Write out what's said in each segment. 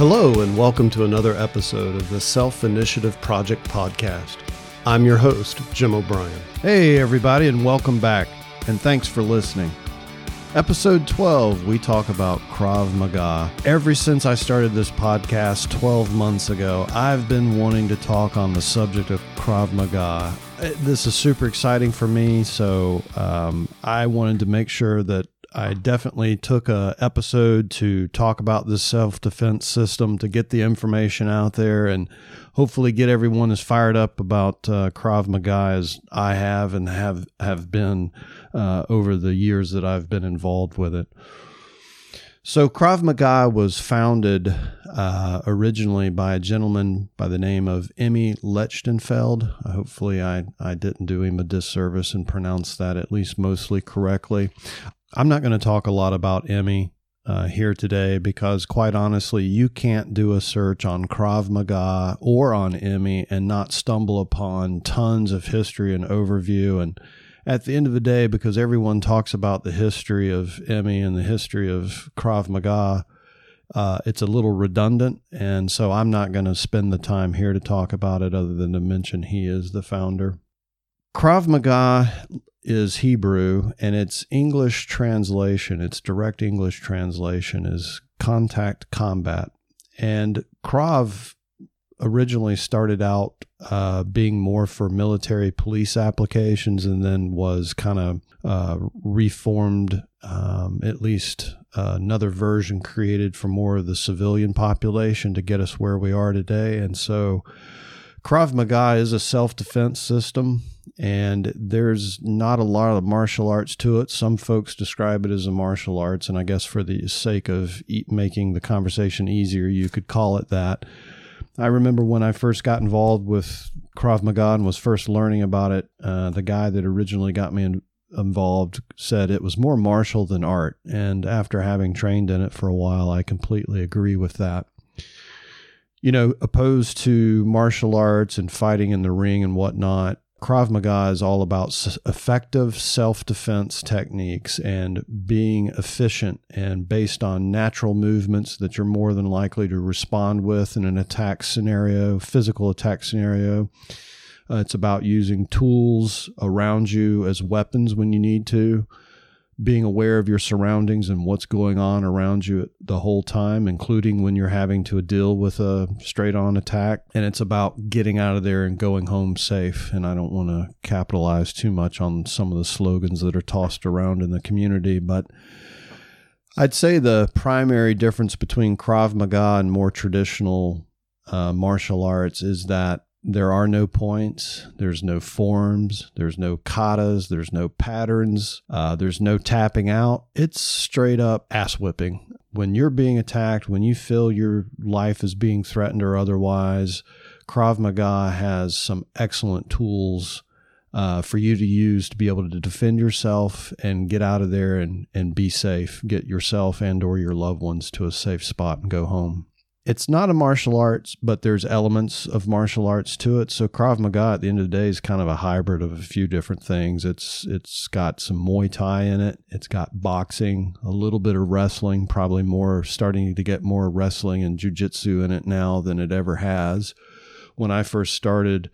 Hello, and welcome to another episode of the Self Initiative Project Podcast. I'm your host, Jim O'Brien. Hey, everybody, and welcome back, and thanks for listening. Episode 12, we talk about Krav Maga. Ever since I started this podcast 12 months ago, I've been wanting to talk on the subject of Krav Maga. Uh, This is super exciting for me, so um, I wanted to make sure that I definitely took a episode to talk about this self defense system to get the information out there and hopefully get everyone as fired up about uh, Krav Maga as I have and have have been uh, over the years that I've been involved with it. So Krav Maga was founded uh, originally by a gentleman by the name of Imi Lichtenfeld. Hopefully, I, I didn't do him a disservice and pronounce that at least mostly correctly. I'm not going to talk a lot about Imi uh, here today because, quite honestly, you can't do a search on Krav Maga or on Imi and not stumble upon tons of history and overview. And at the end of the day, because everyone talks about the history of Imi and the history of Krav Maga, uh, it's a little redundant. And so I'm not going to spend the time here to talk about it other than to mention he is the founder. Krav Maga is Hebrew and its English translation, its direct English translation is contact combat. And Krav originally started out uh, being more for military police applications and then was kind of uh, reformed, um, at least uh, another version created for more of the civilian population to get us where we are today. And so Krav Maga is a self defense system, and there's not a lot of martial arts to it. Some folks describe it as a martial arts, and I guess for the sake of e- making the conversation easier, you could call it that. I remember when I first got involved with Krav Maga and was first learning about it, uh, the guy that originally got me in, involved said it was more martial than art. And after having trained in it for a while, I completely agree with that you know, opposed to martial arts and fighting in the ring and whatnot, Krav Maga is all about effective self defense techniques and being efficient and based on natural movements that you're more than likely to respond with in an attack scenario, physical attack scenario. Uh, it's about using tools around you as weapons when you need to being aware of your surroundings and what's going on around you the whole time, including when you're having to deal with a straight on attack. And it's about getting out of there and going home safe. And I don't want to capitalize too much on some of the slogans that are tossed around in the community, but I'd say the primary difference between Krav Maga and more traditional uh, martial arts is that there are no points, there's no forms, there's no katas, there's no patterns, uh, there's no tapping out. It's straight up ass whipping. When you're being attacked, when you feel your life is being threatened or otherwise, Krav Maga has some excellent tools uh, for you to use to be able to defend yourself and get out of there and, and be safe. Get yourself and or your loved ones to a safe spot and go home it's not a martial arts, but there's elements of martial arts to it. So Krav Maga at the end of the day is kind of a hybrid of a few different things. It's it's got some Muay Thai in it. It's got boxing, a little bit of wrestling, probably more starting to get more wrestling and jujitsu in it now than it ever has. When I first started,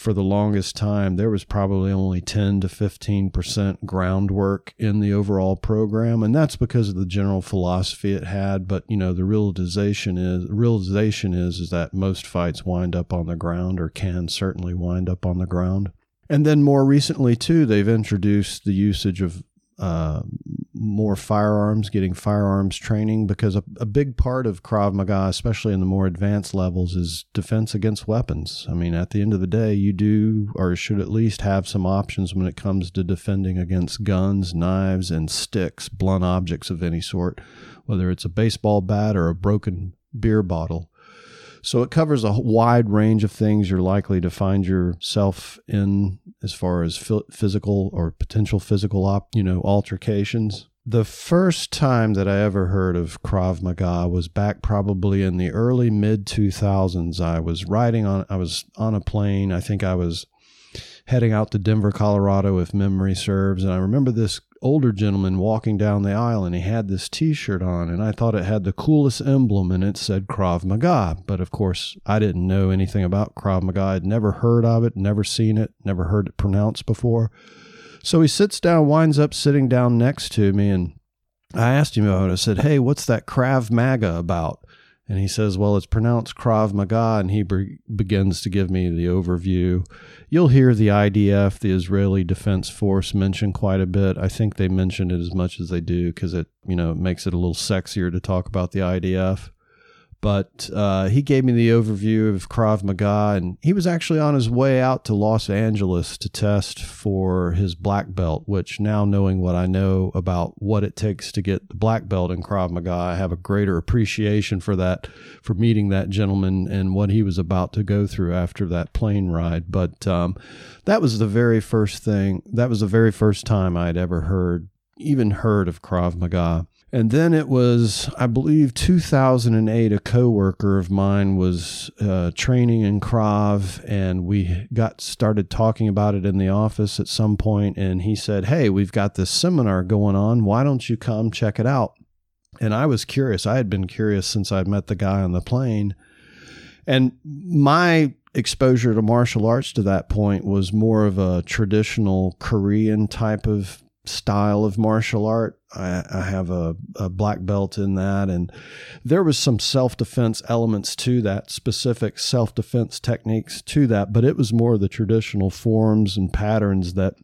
for the longest time, there was probably only 10 to 15% groundwork in the overall program. And that's because of the general philosophy it had. But, you know, the realization is, realization is, is that most fights wind up on the ground or can certainly wind up on the ground. And then more recently, too, they've introduced the usage of uh, more firearms, getting firearms training, because a, a big part of Krav Maga, especially in the more advanced levels, is defense against weapons. I mean, at the end of the day, you do or should at least have some options when it comes to defending against guns, knives, and sticks, blunt objects of any sort, whether it's a baseball bat or a broken beer bottle. So it covers a wide range of things you're likely to find yourself in as far as physical or potential physical op, you know, altercations. The first time that I ever heard of Krav Maga was back probably in the early mid 2000s. I was riding on I was on a plane. I think I was heading out to Denver, Colorado if memory serves, and I remember this older gentleman walking down the aisle and he had this t-shirt on and I thought it had the coolest emblem and it said Krav Maga. But of course, I didn't know anything about Krav Maga. I'd never heard of it, never seen it, never heard it pronounced before. So he sits down, winds up sitting down next to me and I asked him about it. I said, Hey, what's that Krav Maga about? And he says, Well, it's pronounced Krav Maga. And he be- begins to give me the overview. You'll hear the IDF, the Israeli Defense Force, mentioned quite a bit. I think they mention it as much as they do because it, you know, makes it a little sexier to talk about the IDF. But uh, he gave me the overview of Krav Maga, and he was actually on his way out to Los Angeles to test for his black belt. Which now, knowing what I know about what it takes to get the black belt in Krav Maga, I have a greater appreciation for that, for meeting that gentleman and what he was about to go through after that plane ride. But um, that was the very first thing. That was the very first time I had ever heard, even heard of Krav Maga. And then it was, I believe, 2008. A coworker of mine was uh, training in Krav, and we got started talking about it in the office at some point. And he said, "Hey, we've got this seminar going on. Why don't you come check it out?" And I was curious. I had been curious since I'd met the guy on the plane, and my exposure to martial arts to that point was more of a traditional Korean type of style of martial art. I, I have a, a, black belt in that, and there was some self defense elements to that, specific self defense techniques to that, but it was more the traditional forms and patterns that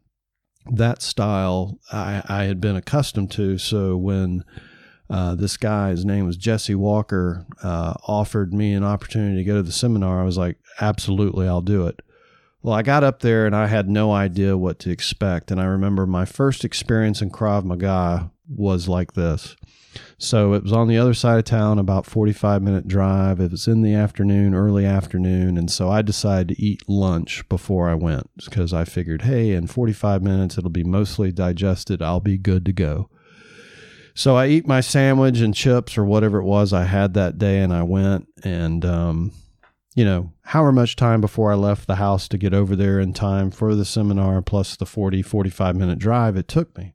that style I, I had been accustomed to. So when uh, this guy, his name was Jesse Walker, uh, offered me an opportunity to go to the seminar, I was like, absolutely, I'll do it. Well, I got up there and I had no idea what to expect. And I remember my first experience in Krav Maga was like this. So it was on the other side of town, about 45 minute drive. It was in the afternoon, early afternoon. And so I decided to eat lunch before I went because I figured, hey, in 45 minutes, it'll be mostly digested. I'll be good to go. So I eat my sandwich and chips or whatever it was I had that day, and I went. And um, you know, however much time before I left the house to get over there in time for the seminar, plus the 40, 45 minute drive it took me.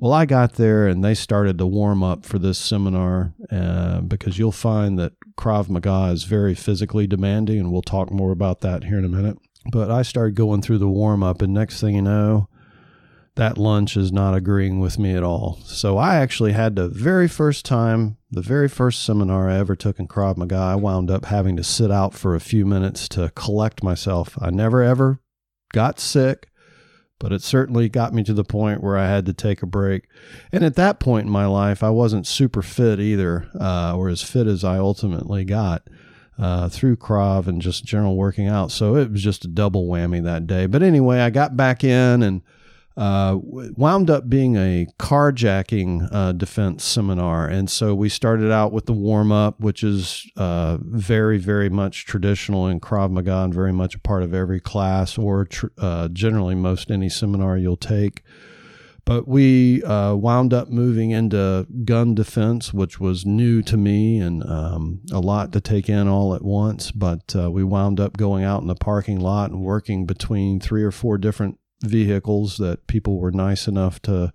Well, I got there and they started to warm up for this seminar uh, because you'll find that Krav Maga is very physically demanding, and we'll talk more about that here in a minute. But I started going through the warm up, and next thing you know, that lunch is not agreeing with me at all. So I actually had the very first time, the very first seminar I ever took in Krav Maga, I wound up having to sit out for a few minutes to collect myself. I never ever got sick, but it certainly got me to the point where I had to take a break. And at that point in my life, I wasn't super fit either, uh, or as fit as I ultimately got. Uh, through Krav and just general working out. So it was just a double whammy that day. But anyway, I got back in and uh, wound up being a carjacking uh, defense seminar. And so we started out with the warm up, which is uh, very, very much traditional in Krav Maga and very much a part of every class or tr- uh, generally most any seminar you'll take. But we uh, wound up moving into gun defense, which was new to me and um, a lot to take in all at once. But uh, we wound up going out in the parking lot and working between three or four different vehicles that people were nice enough to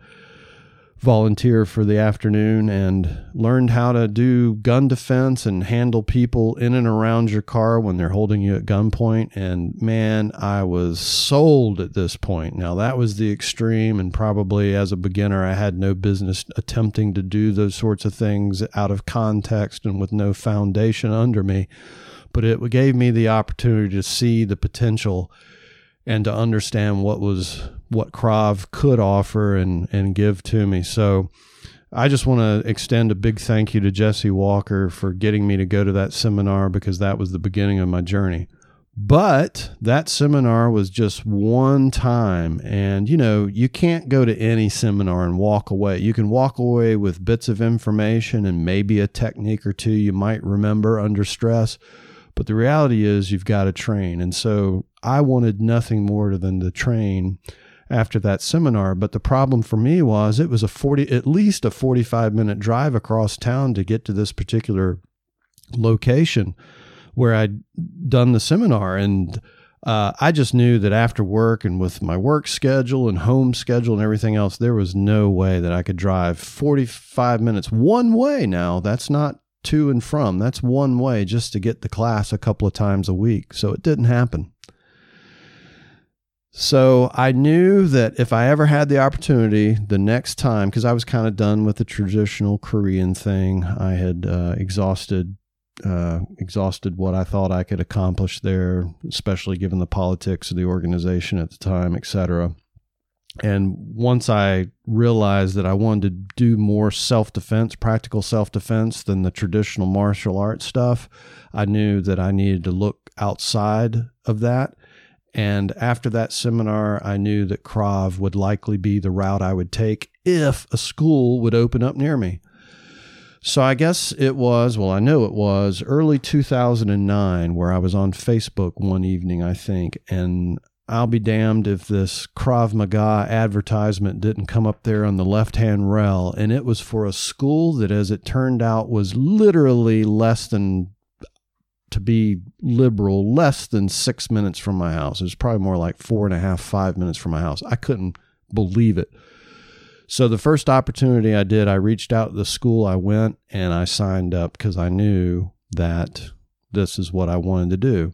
volunteer for the afternoon and learned how to do gun defense and handle people in and around your car when they're holding you at gunpoint. And man, I was sold at this point. Now, that was the extreme, and probably as a beginner, I had no business attempting to do those sorts of things out of context and with no foundation under me. But it gave me the opportunity to see the potential and to understand what was what Krav could offer and and give to me. So I just want to extend a big thank you to Jesse Walker for getting me to go to that seminar because that was the beginning of my journey. But that seminar was just one time. And, you know, you can't go to any seminar and walk away. You can walk away with bits of information and maybe a technique or two you might remember under stress. But the reality is, you've got to train. And so I wanted nothing more than to train after that seminar. But the problem for me was it was a 40, at least a 45 minute drive across town to get to this particular location where I'd done the seminar. And uh, I just knew that after work and with my work schedule and home schedule and everything else, there was no way that I could drive 45 minutes one way now. That's not to and from, that's one way just to get the class a couple of times a week. So it didn't happen. So I knew that if I ever had the opportunity the next time, because I was kind of done with the traditional Korean thing, I had uh, exhausted uh, exhausted what I thought I could accomplish there, especially given the politics of the organization at the time, etc. And once I realized that I wanted to do more self defense, practical self defense than the traditional martial arts stuff, I knew that I needed to look outside of that and after that seminar, I knew that Krav would likely be the route I would take if a school would open up near me. So I guess it was, well, I know it was early 2009 where I was on Facebook one evening, I think, and I'll be damned if this Krav Maga advertisement didn't come up there on the left hand rail. And it was for a school that, as it turned out, was literally less than to be liberal less than six minutes from my house. It was probably more like four and a half, five minutes from my house. I couldn't believe it. So the first opportunity I did, I reached out to the school I went and I signed up because I knew that this is what I wanted to do.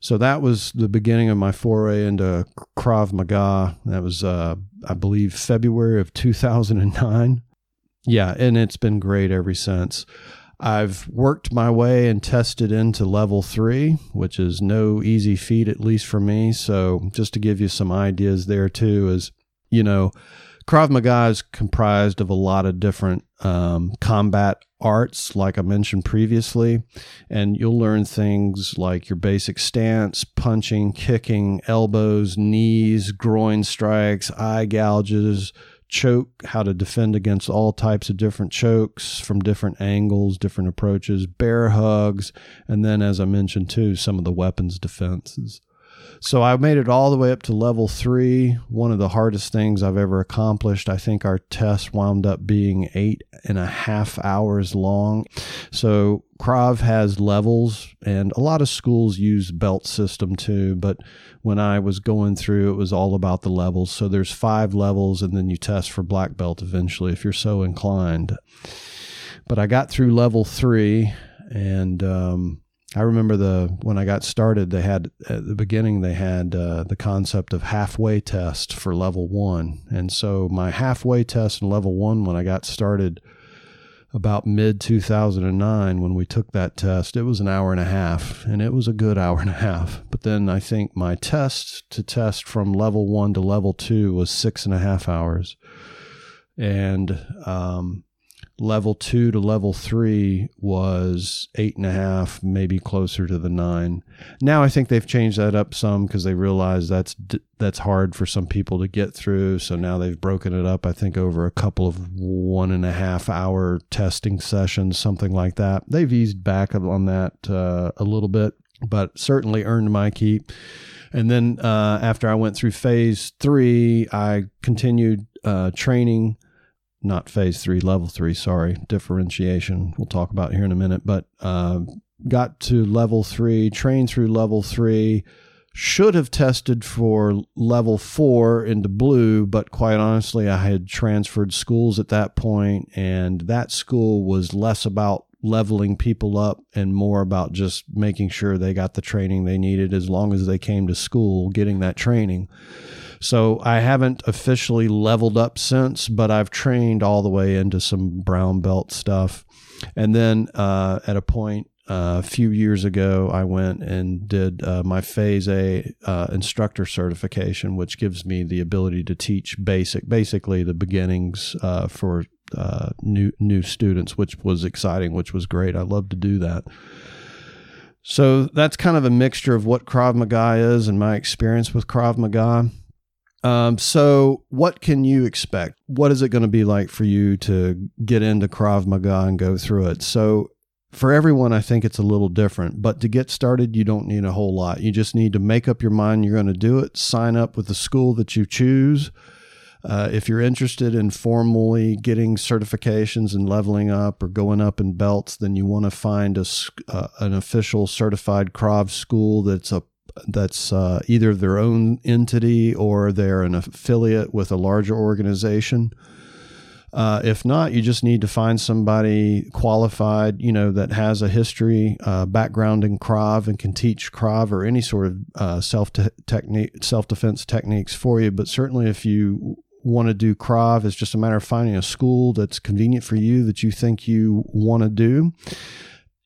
So that was the beginning of my foray into Krav Maga. That was, uh, I believe, February of 2009. Yeah, and it's been great ever since. I've worked my way and tested into level three, which is no easy feat, at least for me. So, just to give you some ideas there, too, is you know, Krav Maga is comprised of a lot of different um, combat arts, like I mentioned previously, and you'll learn things like your basic stance, punching, kicking, elbows, knees, groin strikes, eye gouges, choke, how to defend against all types of different chokes from different angles, different approaches, bear hugs, and then, as I mentioned too, some of the weapons defenses. So I made it all the way up to level three, one of the hardest things I've ever accomplished. I think our test wound up being eight and a half hours long. So Krav has levels, and a lot of schools use belt system too. But when I was going through, it was all about the levels. So there's five levels, and then you test for black belt eventually if you're so inclined. But I got through level three, and um, I remember the when I got started, they had at the beginning they had uh, the concept of halfway test for level one, and so my halfway test in level one when I got started about mid 2009 when we took that test it was an hour and a half and it was a good hour and a half. But then i think my test to test from level one to level two was six and a half hours. And um, level two to level three was eight and a half, maybe closer to the nine. Now I think they've changed that up some because they realize that's that's hard for some people to get through. So now they've broken it up. I think over a couple of one and a half hour testing sessions, something like that. They've eased back on that uh, a little bit, but certainly earned my keep. And then uh, after I went through phase three, I continued uh, training not phase three, level three, sorry, differentiation. We'll talk about here in a minute, but uh, got to level three, trained through level three, should have tested for level four into blue, but quite honestly, I had transferred schools at that point, and that school was less about leveling people up and more about just making sure they got the training they needed as long as they came to school getting that training. So I haven't officially leveled up since, but I've trained all the way into some brown belt stuff. And then uh, at a point uh, a few years ago, I went and did uh, my Phase A uh, instructor certification, which gives me the ability to teach basic, basically the beginnings uh, for uh, new new students, which was exciting, which was great. I love to do that. So that's kind of a mixture of what Krav Maga is and my experience with Krav Maga. Um, so, what can you expect? What is it going to be like for you to get into Krav Maga and go through it? So, for everyone, I think it's a little different. But to get started, you don't need a whole lot. You just need to make up your mind you're going to do it, sign up with the school that you choose. Uh, if you're interested in formally getting certifications and leveling up or going up in belts, then you want to find a, uh, an official certified Krav school that's a that's uh, either their own entity or they're an affiliate with a larger organization. Uh, if not, you just need to find somebody qualified, you know, that has a history, uh, background in Krav and can teach Krav or any sort of uh, self technique, self defense techniques for you. But certainly, if you want to do Krav, it's just a matter of finding a school that's convenient for you that you think you want to do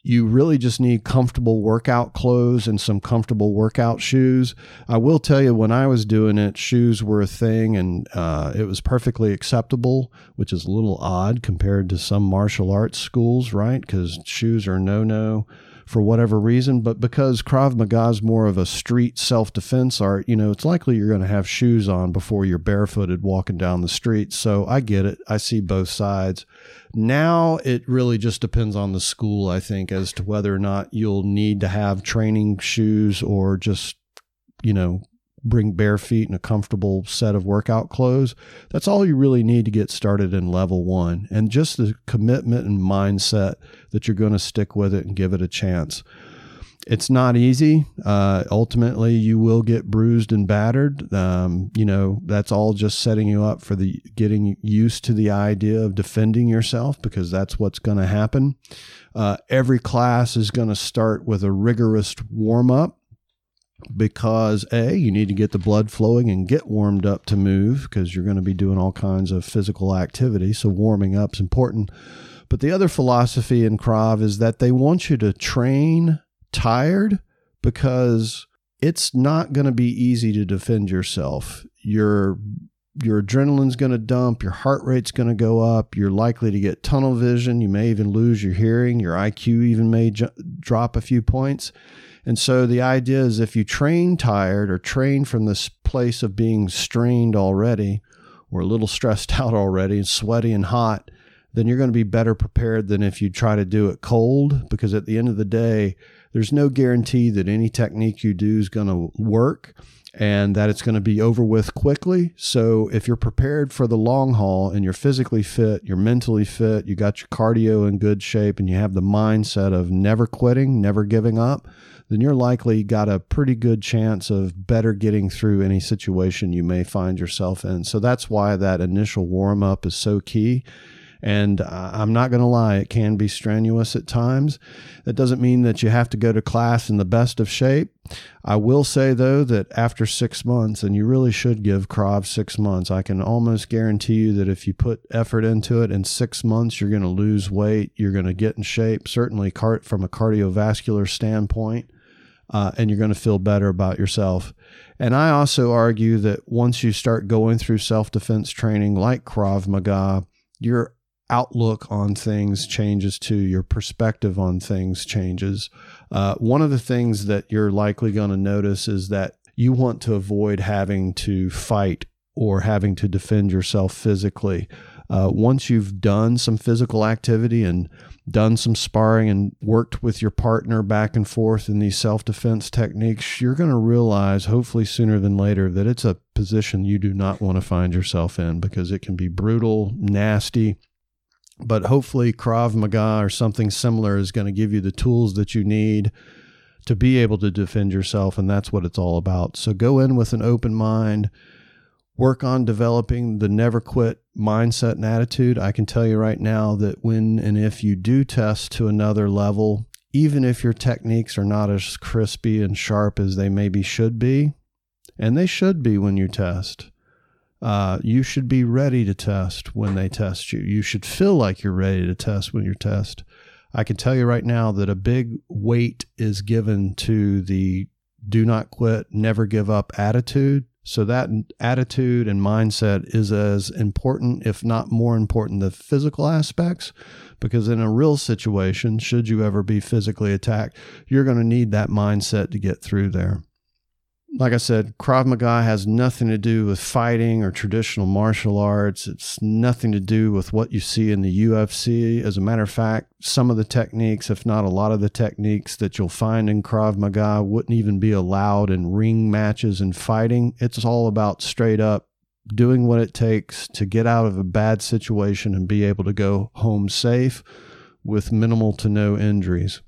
you really just need comfortable workout clothes and some comfortable workout shoes. I will tell you, when I was doing it, shoes were a thing and uh, it was perfectly acceptable, which is a little odd compared to some martial arts schools, right? Because shoes are no no for whatever reason, but because Krav Maga is more of a street self defense art, you know, it's likely you're going to have shoes on before you're barefooted walking down the street. So I get it. I see both sides. Now it really just depends on the school, I think, as to whether or not you'll need to have training shoes or just, you know, bring bare feet and a comfortable set of workout clothes. That's all you really need to get started in level one. And just the commitment and mindset that you're going to stick with it and give it a chance. It's not easy. Uh, ultimately, you will get bruised and battered. Um, you know, that's all just setting you up for the getting used to the idea of defending yourself because that's what's going to happen. Uh, every class is going to start with a rigorous warm up because a you need to get the blood flowing and get warmed up to move because you're going to be doing all kinds of physical activity so warming up is important. But the other philosophy in krav is that they want you to train tired because it's not going to be easy to defend yourself. Your your adrenaline's going to dump your heart rate's going to go up you're likely to get tunnel vision you may even lose your hearing your iq even may drop a few points and so the idea is if you train tired or train from this place of being strained already or a little stressed out already and sweaty and hot, then you're going to be better prepared than if you try to do it cold because at the end of the day, there's no guarantee that any technique you do is going to work and that it's going to be over with quickly. So if you're prepared for the long haul and you're physically fit, you're mentally fit, you got your cardio in good shape and you have the mindset of never quitting, never giving up, then you're likely got a pretty good chance of better getting through any situation you may find yourself in. So that's why that initial warm up is so key. And I'm not going to lie, it can be strenuous at times. That doesn't mean that you have to go to class in the best of shape. I will say, though, that after six months, and you really should give Krav six months, I can almost guarantee you that if you put effort into it in six months, you're going to lose weight, you're going to get in shape, certainly from a cardiovascular standpoint uh, and you're going to feel better about yourself. And I also argue that once you start going through self defense training like Krav Maga, your outlook on things changes too. Your perspective on things changes. Uh, one of the things that you're likely going to notice is that you want to avoid having to fight or having to defend yourself physically. Uh, once you've done some physical activity and done some sparring and worked with your partner back and forth in these self defense techniques, you're going to realize, hopefully sooner than later, that it's a position you do not want to find yourself in because it can be brutal, nasty. But hopefully, Krav Maga or something similar is going to give you the tools that you need to be able to defend yourself. And that's what it's all about. So go in with an open mind work on developing the never quit mindset and attitude. I can tell you right now that when and if you do test to another level, even if your techniques are not as crispy and sharp as they maybe should be, and they should be when you test, uh, you should be ready to test when they test you. You should feel like you're ready to test when you test. I can tell you right now that a big weight is given to the do not quit, never give up attitude so that attitude and mindset is as important, if not more important, the physical aspects. Because in a real situation, should you ever be physically attacked, you're going to need that mindset to get through there like I said, Krav Maga has nothing to do with fighting or traditional martial arts. It's nothing to do with what you see in the UFC. As a matter of fact, some of the techniques, if not a lot of the techniques that you'll find in Krav Maga, wouldn't even be allowed in ring matches and fighting. It's all about straight up doing what it takes to get out of a bad situation and be able to go home safe with minimal to no injuries.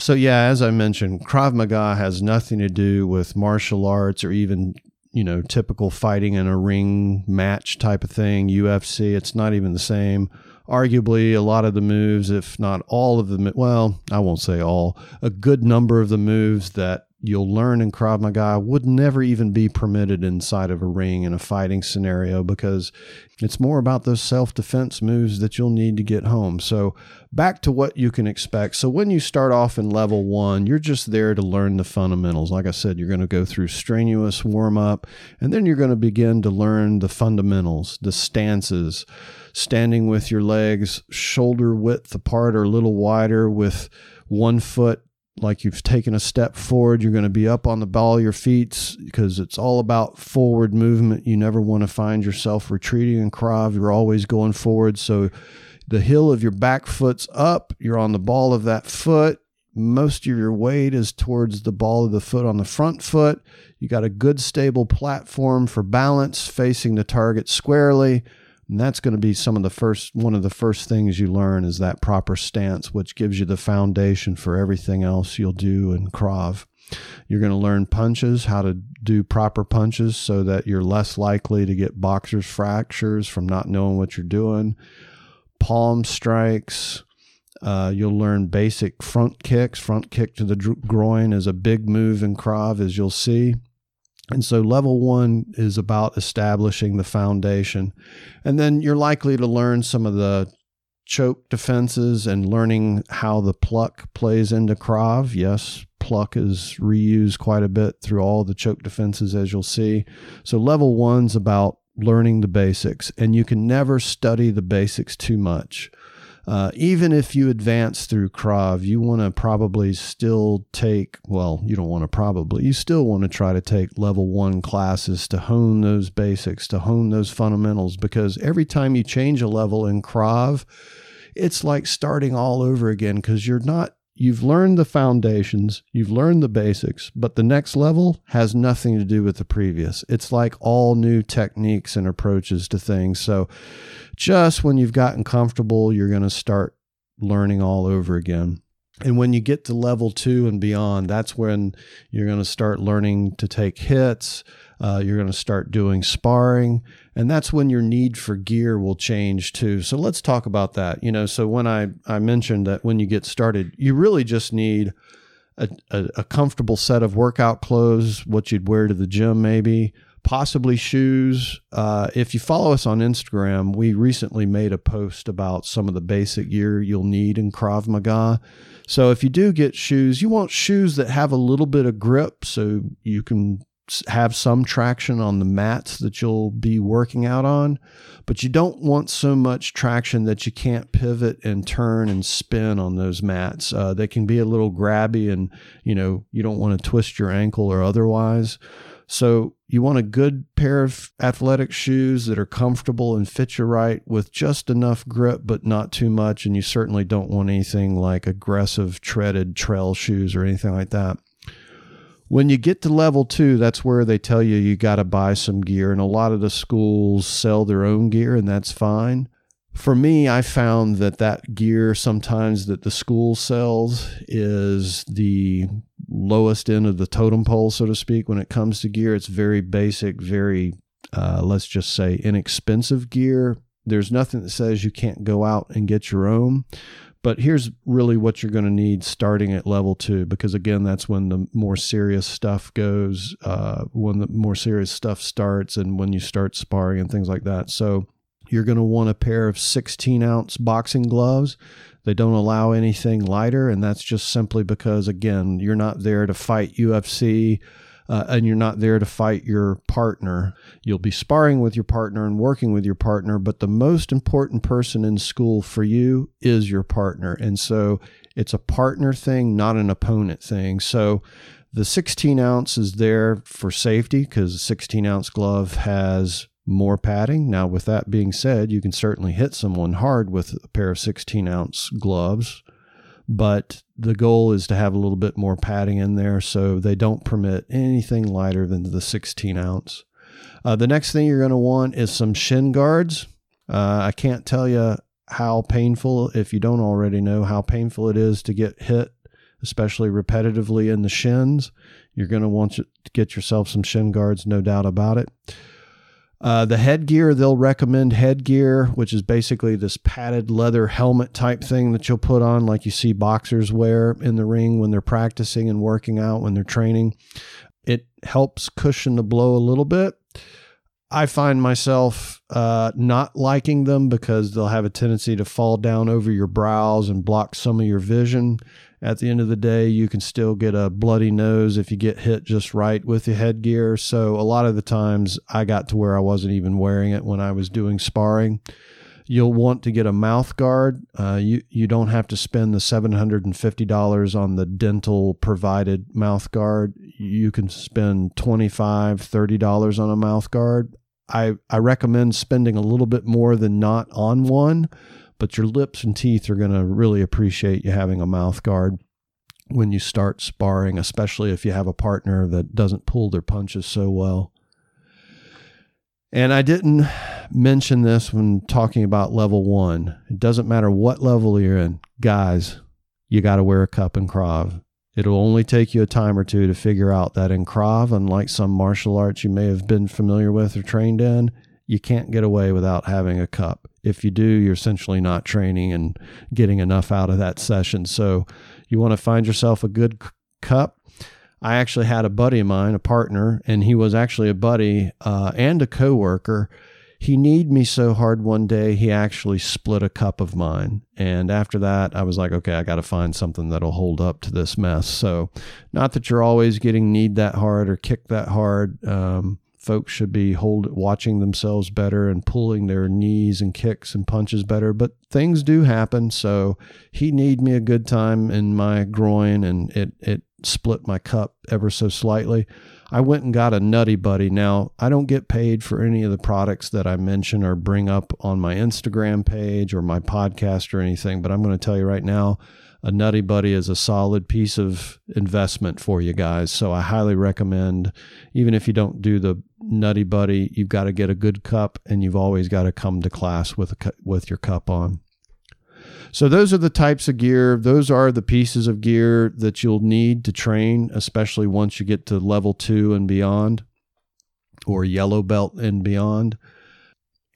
So, yeah, as I mentioned, Krav Maga has nothing to do with martial arts or even, you know, typical fighting in a ring match type of thing, UFC. It's not even the same. Arguably, a lot of the moves, if not all of them, well, I won't say all, a good number of the moves that you'll learn in Krav Maga would never even be permitted inside of a ring in a fighting scenario because it's more about those self defense moves that you'll need to get home. So, back to what you can expect. So, when you start off in level one, you're just there to learn the fundamentals. Like I said, you're going to go through strenuous warm up and then you're going to begin to learn the fundamentals, the stances, standing with your legs shoulder width apart or a little wider with one foot like you've taken a step forward. You're going to be up on the ball of your feet because it's all about forward movement. You never want to find yourself retreating in Krav. You're always going forward. So the heel of your back foot's up. You're on the ball of that foot. Most of your weight is towards the ball of the foot on the front foot. You got a good stable platform for balance facing the target squarely. And that's going to be some of the first, one of the first things you learn is that proper stance, which gives you the foundation for everything else you'll do in Krav. You're going to learn punches, how to do proper punches so that you're less likely to get boxer's fractures from not knowing what you're doing. Palm strikes. Uh, you'll learn basic front kicks. Front kick to the groin is a big move in Krav, as you'll see. And so level one is about establishing the foundation. And then you're likely to learn some of the choke defenses and learning how the pluck plays into Krav. Yes, pluck is reused quite a bit through all the choke defenses, as you'll see. So level one's about learning the basics, and you can never study the basics too much. Uh, even if you advance through Krav, you want to probably still take, well, you don't want to probably, you still want to try to take level one classes to hone those basics, to hone those fundamentals, because every time you change a level in Krav, it's like starting all over again because you're not you've learned the foundations, you've learned the basics, but the next level has nothing to do with the previous. It's like all new techniques and approaches to things. So just when you've gotten comfortable, you're going to start learning all over again. And when you get to level two and beyond, that's when you're going to start learning to take hits. Uh, you're going to start doing sparring. And that's when your need for gear will change too. So let's talk about that. You know, so when I, I mentioned that when you get started, you really just need a, a, a comfortable set of workout clothes, what you'd wear to the gym, maybe possibly shoes. Uh, if you follow us on Instagram, we recently made a post about some of the basic gear you'll need in Krav Maga. So if you do get shoes, you want shoes that have a little bit of grip so you can have some traction on the mats that you'll be working out on, but you don't want so much traction that you can't pivot and turn and spin on those mats. Uh, they can be a little grabby and, you know, you don't want to twist your ankle or otherwise. So you want a good pair of athletic shoes that are comfortable and fit you right with just enough grip, but not too much. And you certainly don't want anything like aggressive treaded trail shoes or anything like that. When you get to level two, that's where they tell you you got to buy some gear. And a lot of the schools sell their own gear, and that's fine for me, I found that that gear sometimes that the school sells is the lowest end of the totem pole, so to speak. When it comes to gear, it's very basic, very, uh, let's just say, inexpensive gear. There's nothing that says you can't go out and get your own. But here's really what you're going to need starting at level two, because again, that's when the more serious stuff goes, uh, when the more serious stuff starts, and when you start sparring and things like that. So, you're going to want a pair of 16 ounce boxing gloves. They don't allow anything lighter, and that's just simply because, again, you're not there to fight UFC. Uh, and you're not there to fight your partner. You'll be sparring with your partner and working with your partner, but the most important person in school for you is your partner. And so it's a partner thing, not an opponent thing. So the 16 ounce is there for safety because a 16 ounce glove has more padding. Now, with that being said, you can certainly hit someone hard with a pair of 16 ounce gloves, but the goal is to have a little bit more padding in there so they don't permit anything lighter than the 16 ounce. Uh, the next thing you're going to want is some shin guards. Uh, I can't tell you how painful, if you don't already know, how painful it is to get hit especially repetitively in the shins. You're going to want to get yourself some shin guards, no doubt about it. Uh, the headgear, they'll recommend headgear, which is basically this padded leather helmet type thing that you'll put on, like you see boxers wear in the ring when they're practicing and working out, when they're training. It helps cushion the blow a little bit. I find myself uh, not liking them because they'll have a tendency to fall down over your brows and block some of your vision. At the end of the day, you can still get a bloody nose if you get hit just right with the headgear. So, a lot of the times, I got to where I wasn't even wearing it when I was doing sparring. You'll want to get a mouth guard. Uh, you you don't have to spend the seven hundred and fifty dollars on the dental provided mouth guard. You can spend twenty five, thirty dollars on a mouth guard. I, I recommend spending a little bit more than not on one, but your lips and teeth are going to really appreciate you having a mouth guard when you start sparring, especially if you have a partner that doesn't pull their punches so well. And I didn't mention this when talking about level one. It doesn't matter what level you're in, guys, you got to wear a cup and Krav. It'll only take you a time or two to figure out that in Krav, unlike some martial arts you may have been familiar with or trained in, you can't get away without having a cup. If you do, you're essentially not training and getting enough out of that session. So you want to find yourself a good cup. I actually had a buddy of mine, a partner, and he was actually a buddy uh, and a coworker he kneed me so hard one day he actually split a cup of mine and after that i was like okay i got to find something that'll hold up to this mess so not that you're always getting kneed that hard or kick that hard um, folks should be hold watching themselves better and pulling their knees and kicks and punches better but things do happen so he kneed me a good time in my groin and it it split my cup ever so slightly I went and got a Nutty Buddy. Now, I don't get paid for any of the products that I mention or bring up on my Instagram page or my podcast or anything, but I'm going to tell you right now a Nutty Buddy is a solid piece of investment for you guys. So I highly recommend, even if you don't do the Nutty Buddy, you've got to get a good cup and you've always got to come to class with a, with your cup on. So those are the types of gear. Those are the pieces of gear that you'll need to train, especially once you get to level two and beyond, or yellow belt and beyond.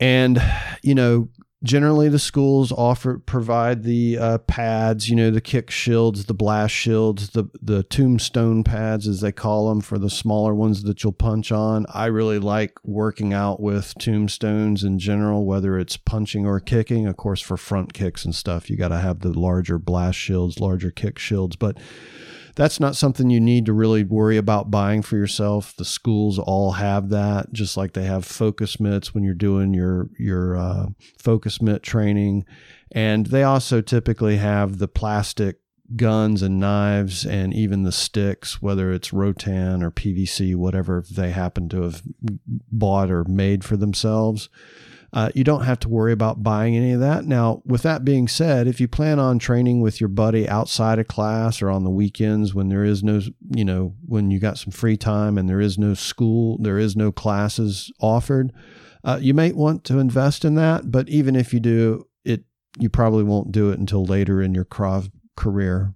And you know, generally the schools offer provide the uh, pads you know the kick shields the blast shields the the tombstone pads as they call them for the smaller ones that you'll punch on. I really like working out with tombstones in general whether it's punching or kicking. Of course for front kicks and stuff you got to have the larger blast shields larger kick shields but that's not something you need to really worry about buying for yourself. The schools all have that, just like they have focus mitts when you're doing your your uh, focus mitt training, and they also typically have the plastic guns and knives and even the sticks, whether it's rattan or PVC, whatever they happen to have bought or made for themselves. Uh, you don't have to worry about buying any of that. Now, with that being said, if you plan on training with your buddy outside of class or on the weekends when there is no, you know, when you got some free time and there is no school, there is no classes offered, uh, you might want to invest in that. But even if you do, it you probably won't do it until later in your career.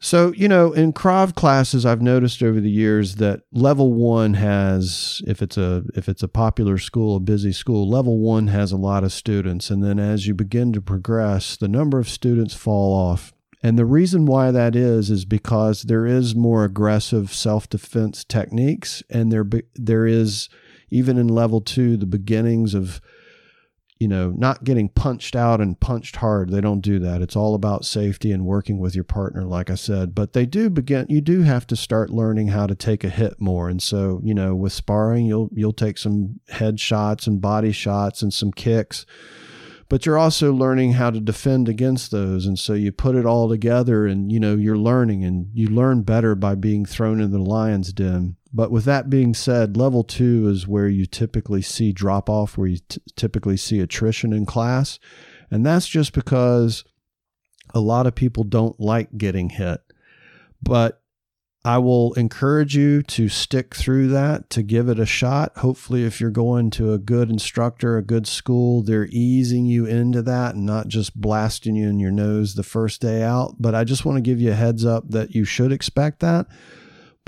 So, you know, in Krav classes, I've noticed over the years that level one has, if it's a if it's a popular school, a busy school, level one has a lot of students, and then as you begin to progress, the number of students fall off. And the reason why that is is because there is more aggressive self defense techniques, and there there is even in level two the beginnings of you know, not getting punched out and punched hard. They don't do that. It's all about safety and working with your partner, like I said. But they do begin. You do have to start learning how to take a hit more. And so, you know, with sparring, you'll you'll take some head shots and body shots and some kicks. But you're also learning how to defend against those. And so you put it all together and, you know, you're learning and you learn better by being thrown in the lion's den. But with that being said, level two is where you typically see drop off, where you t- typically see attrition in class. And that's just because a lot of people don't like getting hit. But I will encourage you to stick through that, to give it a shot. Hopefully, if you're going to a good instructor, a good school, they're easing you into that and not just blasting you in your nose the first day out. But I just want to give you a heads up that you should expect that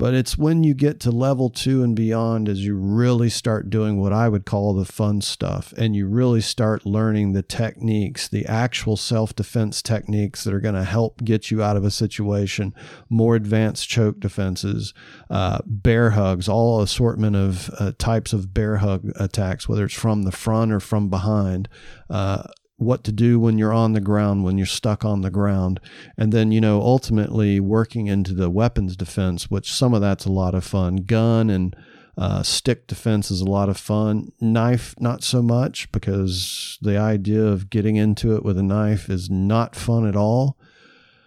but it's when you get to level two and beyond as you really start doing what I would call the fun stuff and you really start learning the techniques, the actual self defense techniques that are going to help get you out of a situation, more advanced choke defenses, uh, bear hugs, all assortment of uh, types of bear hug attacks, whether it's from the front or from behind. Uh, what to do when you're on the ground, when you're stuck on the ground. And then, you know, ultimately working into the weapons defense, which some of that's a lot of fun. Gun and uh, stick defense is a lot of fun. Knife, not so much, because the idea of getting into it with a knife is not fun at all.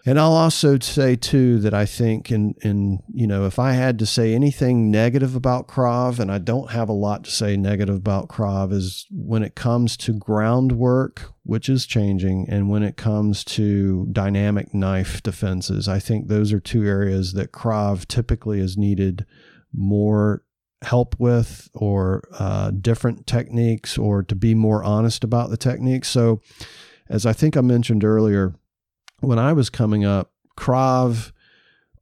And I'll also say too that I think in in you know if I had to say anything negative about Krav, and I don't have a lot to say negative about Krav, is when it comes to groundwork, which is changing, and when it comes to dynamic knife defenses, I think those are two areas that Krav typically is needed more help with, or uh, different techniques, or to be more honest about the techniques. So, as I think I mentioned earlier when I was coming up, Krav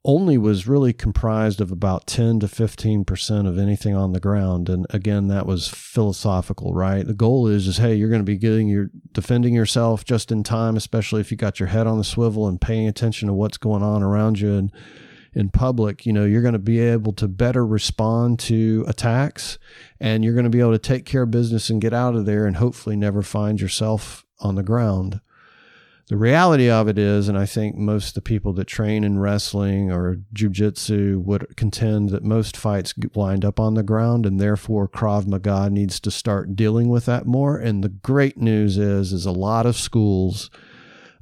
only was really comprised of about 10 to 15% of anything on the ground. And again that was philosophical right? The goal is is hey you're going to be getting your defending yourself just in time especially if you got your head on the swivel and paying attention to what's going on around you and in public you know you're going to be able to better respond to attacks and you're going to be able to take care of business and get out of there and hopefully never find yourself on the ground the reality of it is, and I think most of the people that train in wrestling or jujitsu would contend that most fights wind up on the ground, and therefore Krav Maga needs to start dealing with that more. And the great news is, is a lot of schools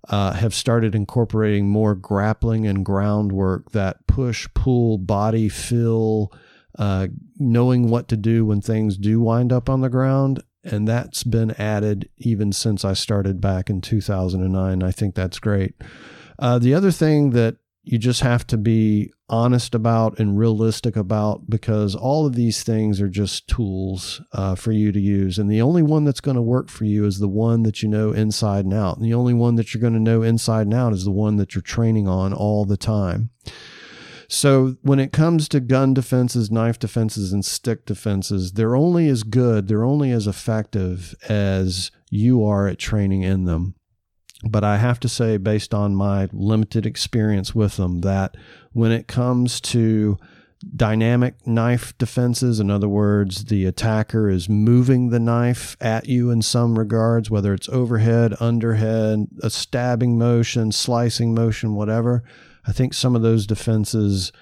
uh, have started incorporating more grappling and groundwork that push, pull, body fill, uh, knowing what to do when things do wind up on the ground and that's been added even since I started back in 2009. I think that's great. Uh, the other thing that you just have to be honest about and realistic about because all of these things are just tools uh, for you to use. And the only one that's going to work for you is the one that you know inside and out. And the only one that you're going to know inside and out is the one that you're training on all the time. So when it comes to gun defenses, knife defenses, and stick defenses, they're only as good, they're only as effective as you are at training in them. But I have to say, based on my limited experience with them, that when it comes to dynamic knife defenses. In other words, the attacker is moving the knife at you in some regards, whether it's overhead, underhead, a stabbing motion, slicing motion, whatever. I think some of those defenses,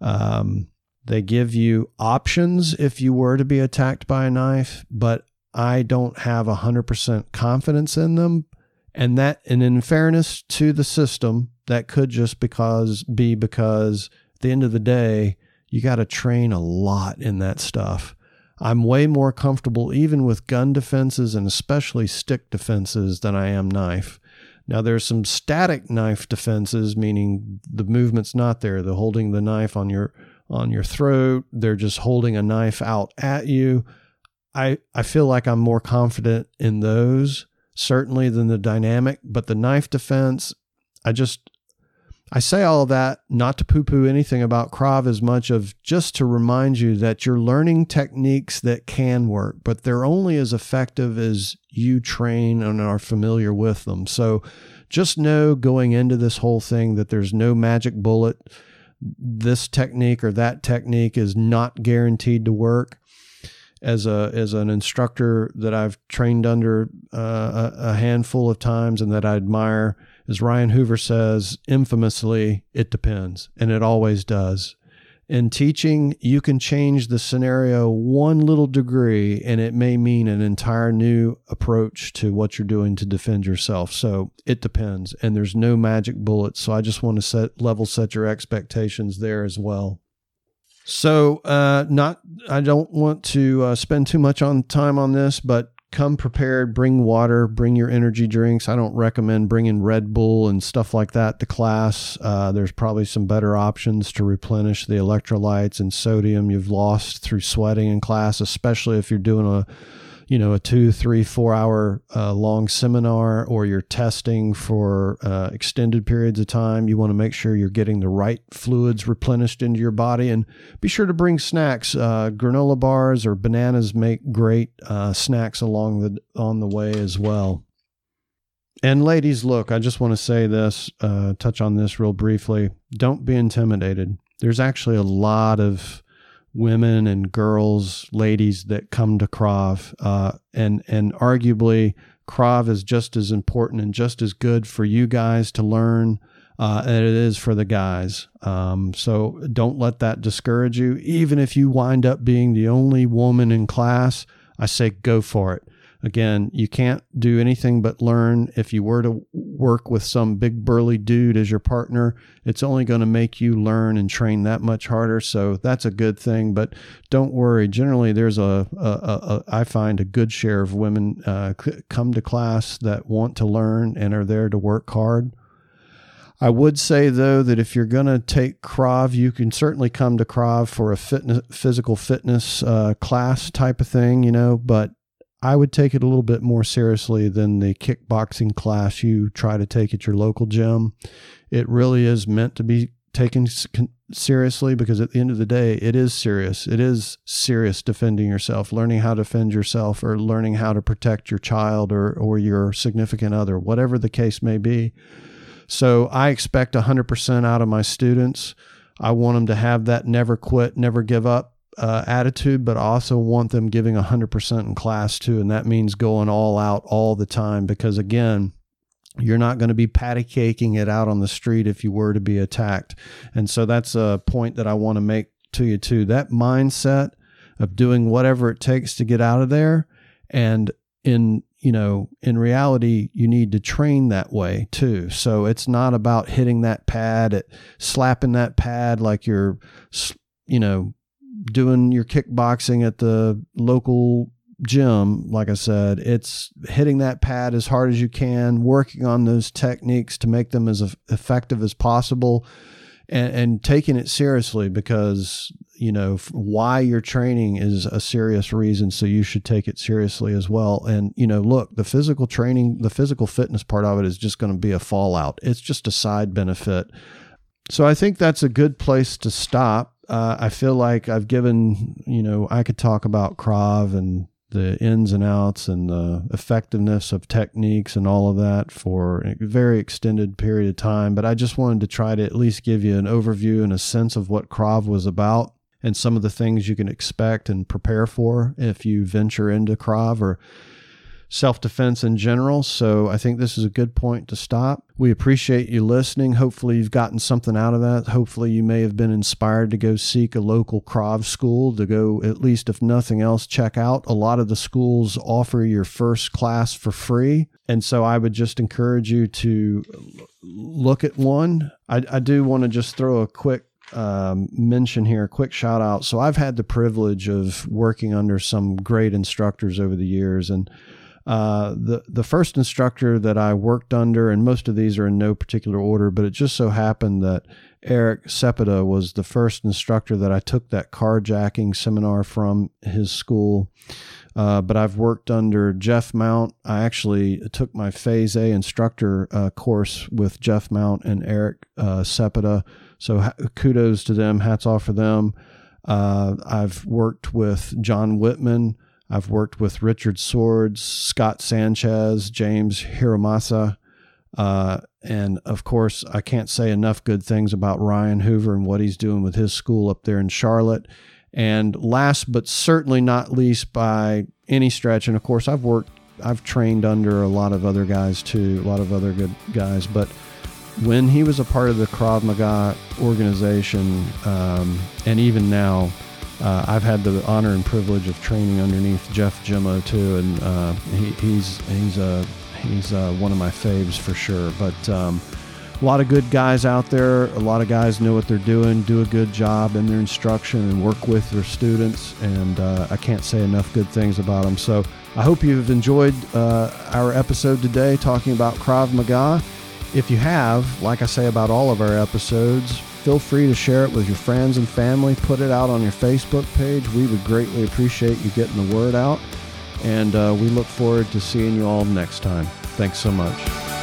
um, they give you options if you were to be attacked by a knife, but I don't have 100% confidence in them. And that, and in fairness to the system, that could just because be because at the end of the day, you got to train a lot in that stuff. I'm way more comfortable even with gun defenses and especially stick defenses than I am knife. Now there's some static knife defenses, meaning the movement's not there. They're holding the knife on your on your throat. They're just holding a knife out at you. I I feel like I'm more confident in those certainly than the dynamic, but the knife defense, I just I say all of that not to poo poo anything about Krav as much of just to remind you that you're learning techniques that can work, but they're only as effective as you train and are familiar with them. So just know going into this whole thing that there's no magic bullet. This technique or that technique is not guaranteed to work. As a as an instructor that I've trained under uh, a, a handful of times and that I admire, as Ryan Hoover says infamously, it depends, and it always does. In teaching, you can change the scenario one little degree, and it may mean an entire new approach to what you're doing to defend yourself. So it depends, and there's no magic bullet. So I just want to set level set your expectations there as well. So, uh, not I don't want to uh, spend too much on time on this, but come prepared. Bring water. Bring your energy drinks. I don't recommend bringing Red Bull and stuff like that to class. Uh, there's probably some better options to replenish the electrolytes and sodium you've lost through sweating in class, especially if you're doing a you know a two three four hour uh, long seminar or you're testing for uh, extended periods of time you want to make sure you're getting the right fluids replenished into your body and be sure to bring snacks. Uh, granola bars or bananas make great uh, snacks along the on the way as well. And ladies look i just want to say this uh, touch on this real briefly. Don't be intimidated. There's actually a lot of women and girls, ladies that come to Krav, uh, and and arguably Krav is just as important and just as good for you guys to learn uh, as it is for the guys. Um, so don't let that discourage you. Even if you wind up being the only woman in class, I say go for it. Again, you can't do anything but learn. If you were to work with some big burly dude as your partner, it's only going to make you learn and train that much harder. So that's a good thing. But don't worry. Generally, there's a, a, a, a I find a good share of women uh, come to class that want to learn and are there to work hard. I would say though that if you're going to take Krav, you can certainly come to Krav for a fitness, physical fitness uh, class type of thing, you know. But I would take it a little bit more seriously than the kickboxing class you try to take at your local gym. It really is meant to be taken seriously because at the end of the day, it is serious. It is serious defending yourself, learning how to defend yourself, or learning how to protect your child or, or your significant other, whatever the case may be. So I expect 100% out of my students. I want them to have that never quit, never give up uh, attitude, but I also want them giving 100% in class too. And that means going all out all the time because, again, you're not going to be patty caking it out on the street if you were to be attacked. And so that's a point that I want to make to you too. That mindset of doing whatever it takes to get out of there. And in, you know, in reality, you need to train that way too. So it's not about hitting that pad, at, slapping that pad like you're, you know, doing your kickboxing at the local gym, like I said, it's hitting that pad as hard as you can, working on those techniques to make them as effective as possible, and, and taking it seriously because you know why you're training is a serious reason. So you should take it seriously as well. And you know, look, the physical training, the physical fitness part of it is just going to be a fallout. It's just a side benefit. So I think that's a good place to stop uh, I feel like I've given, you know, I could talk about Krav and the ins and outs and the effectiveness of techniques and all of that for a very extended period of time. But I just wanted to try to at least give you an overview and a sense of what Krav was about and some of the things you can expect and prepare for if you venture into Krav or self defense in general. So I think this is a good point to stop. We appreciate you listening. Hopefully, you've gotten something out of that. Hopefully, you may have been inspired to go seek a local Krav school to go, at least if nothing else, check out. A lot of the schools offer your first class for free. And so I would just encourage you to look at one. I, I do want to just throw a quick um, mention here, a quick shout out. So I've had the privilege of working under some great instructors over the years, and uh, the the first instructor that I worked under, and most of these are in no particular order, but it just so happened that Eric Sepeda was the first instructor that I took that carjacking seminar from his school. Uh, but I've worked under Jeff Mount. I actually took my Phase A instructor uh, course with Jeff Mount and Eric uh, Sepeda. So ha- kudos to them. Hats off for them. Uh, I've worked with John Whitman. I've worked with Richard Swords, Scott Sanchez, James Hiramasa. Uh, and of course, I can't say enough good things about Ryan Hoover and what he's doing with his school up there in Charlotte. And last but certainly not least, by any stretch, and of course, I've worked, I've trained under a lot of other guys too, a lot of other good guys. But when he was a part of the Krav Maga organization, um, and even now, uh, I've had the honor and privilege of training underneath Jeff Jimmo too, and uh, he, he's he's uh, he's uh, one of my faves for sure. But um, a lot of good guys out there. A lot of guys know what they're doing, do a good job in their instruction, and work with their students. And uh, I can't say enough good things about them. So I hope you've enjoyed uh, our episode today talking about Krav Maga. If you have, like I say about all of our episodes, feel free to share it with your friends and family. Put it out on your Facebook page. We would greatly appreciate you getting the word out. And uh, we look forward to seeing you all next time. Thanks so much.